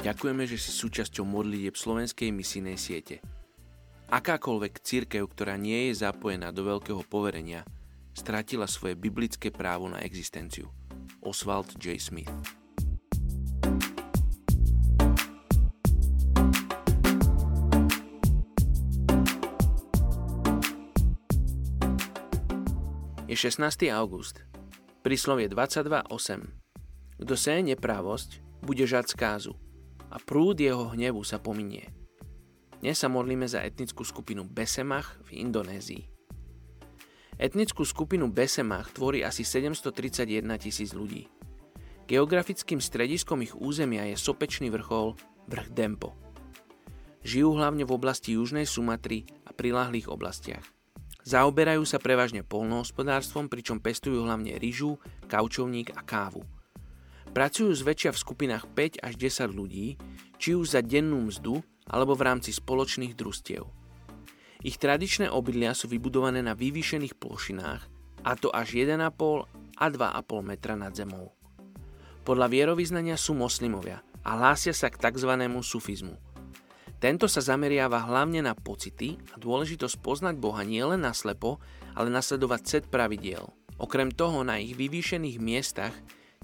Ďakujeme, že si súčasťou modlitieb slovenskej misijnej siete. Akákoľvek církev, ktorá nie je zapojená do veľkého poverenia, stratila svoje biblické právo na existenciu. Oswald J. Smith Je 16. august. Príslovie 22.8. Kto seje neprávosť, bude žať skázu a prúd jeho hnevu sa pominie. Dnes sa modlíme za etnickú skupinu Besemach v Indonézii. Etnickú skupinu Besemach tvorí asi 731 tisíc ľudí. Geografickým strediskom ich územia je sopečný vrchol vrch Dempo. Žijú hlavne v oblasti južnej Sumatry a prilahlých oblastiach. Zaoberajú sa prevažne polnohospodárstvom, pričom pestujú hlavne ryžu, kaučovník a kávu. Pracujú zväčšia v skupinách 5 až 10 ľudí, či už za dennú mzdu, alebo v rámci spoločných družstiev. Ich tradičné obydlia sú vybudované na vyvýšených plošinách, a to až 1,5 a 2,5 metra nad zemou. Podľa vierovýznania sú moslimovia a hlásia sa k tzv. sufizmu – tento sa zameriava hlavne na pocity a dôležitosť poznať Boha nielen na slepo, ale nasledovať set pravidiel. Okrem toho na ich vyvýšených miestach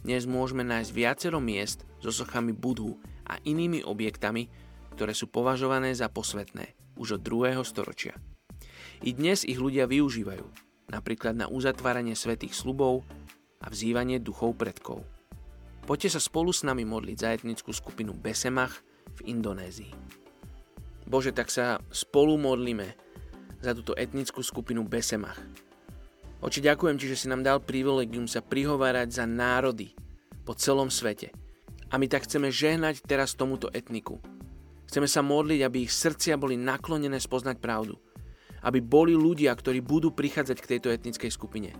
dnes môžeme nájsť viacero miest so sochami Budhu a inými objektami, ktoré sú považované za posvetné už od 2. storočia. I dnes ich ľudia využívajú, napríklad na uzatváranie svetých slubov a vzývanie duchov predkov. Poďte sa spolu s nami modliť za etnickú skupinu Besemach v Indonézii. Bože, tak sa spolu modlíme za túto etnickú skupinu Besemach. Oči, ďakujem Ti, že si nám dal privilegium sa prihovárať za národy po celom svete. A my tak chceme žehnať teraz tomuto etniku. Chceme sa modliť, aby ich srdcia boli naklonené spoznať pravdu. Aby boli ľudia, ktorí budú prichádzať k tejto etnickej skupine.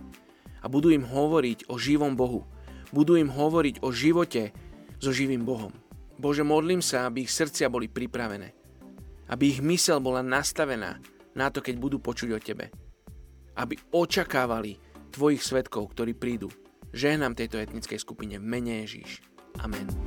A budú im hovoriť o živom Bohu. Budú im hovoriť o živote so živým Bohom. Bože, modlím sa, aby ich srdcia boli pripravené aby ich mysel bola nastavená na to, keď budú počuť o tebe. Aby očakávali tvojich svetkov, ktorí prídu. Žehnám tejto etnickej skupine v mene Ježíš. Amen.